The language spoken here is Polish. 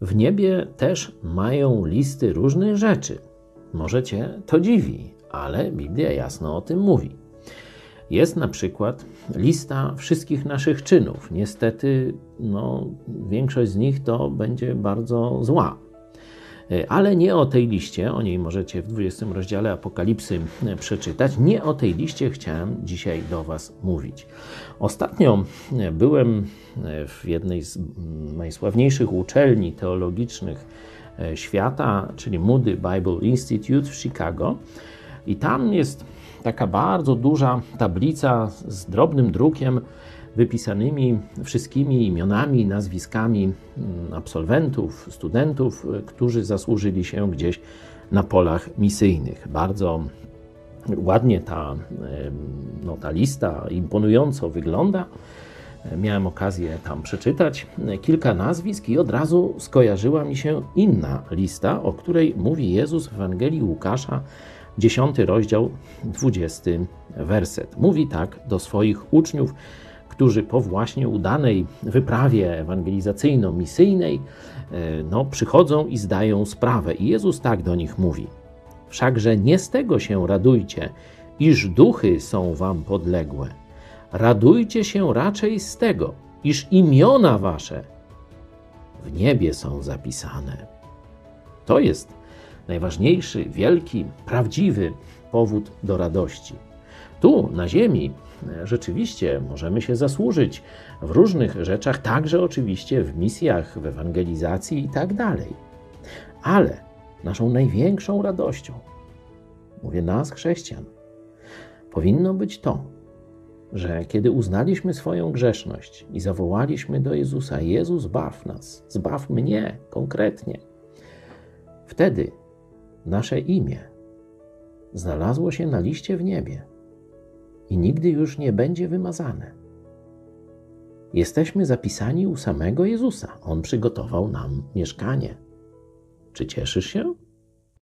W niebie też mają listy różnych rzeczy. Może cię to dziwi, ale Biblia jasno o tym mówi. Jest na przykład lista wszystkich naszych czynów. Niestety, no, większość z nich to będzie bardzo zła. Ale nie o tej liście, o niej możecie w 20 rozdziale Apokalipsy przeczytać. Nie o tej liście chciałem dzisiaj do Was mówić. Ostatnio byłem w jednej z najsławniejszych uczelni teologicznych świata, czyli Moody Bible Institute w Chicago. I tam jest taka bardzo duża tablica z drobnym drukiem wypisanymi wszystkimi imionami, nazwiskami mm, absolwentów, studentów, którzy zasłużyli się gdzieś na polach misyjnych. Bardzo ładnie ta, no, ta lista imponująco wygląda. Miałem okazję tam przeczytać kilka nazwisk i od razu skojarzyła mi się inna lista, o której mówi Jezus w Ewangelii Łukasza 10 rozdział, 20 werset. Mówi tak do swoich uczniów, którzy po właśnie udanej wyprawie ewangelizacyjno-misyjnej e, no, przychodzą i zdają sprawę. I Jezus tak do nich mówi: Wszakże nie z tego się radujcie, iż duchy są wam podległe. Radujcie się raczej z tego, iż imiona wasze w niebie są zapisane. To jest najważniejszy, wielki, prawdziwy powód do radości. Tu, na Ziemi, rzeczywiście możemy się zasłużyć w różnych rzeczach, także oczywiście w misjach, w ewangelizacji i tak dalej. Ale naszą największą radością, mówię nas, chrześcijan, powinno być to, że kiedy uznaliśmy swoją grzeszność i zawołaliśmy do Jezusa: Jezus, zbaw nas, zbaw mnie konkretnie, wtedy nasze imię znalazło się na liście w niebie i nigdy już nie będzie wymazane. Jesteśmy zapisani u samego Jezusa. On przygotował nam mieszkanie. Czy cieszysz się?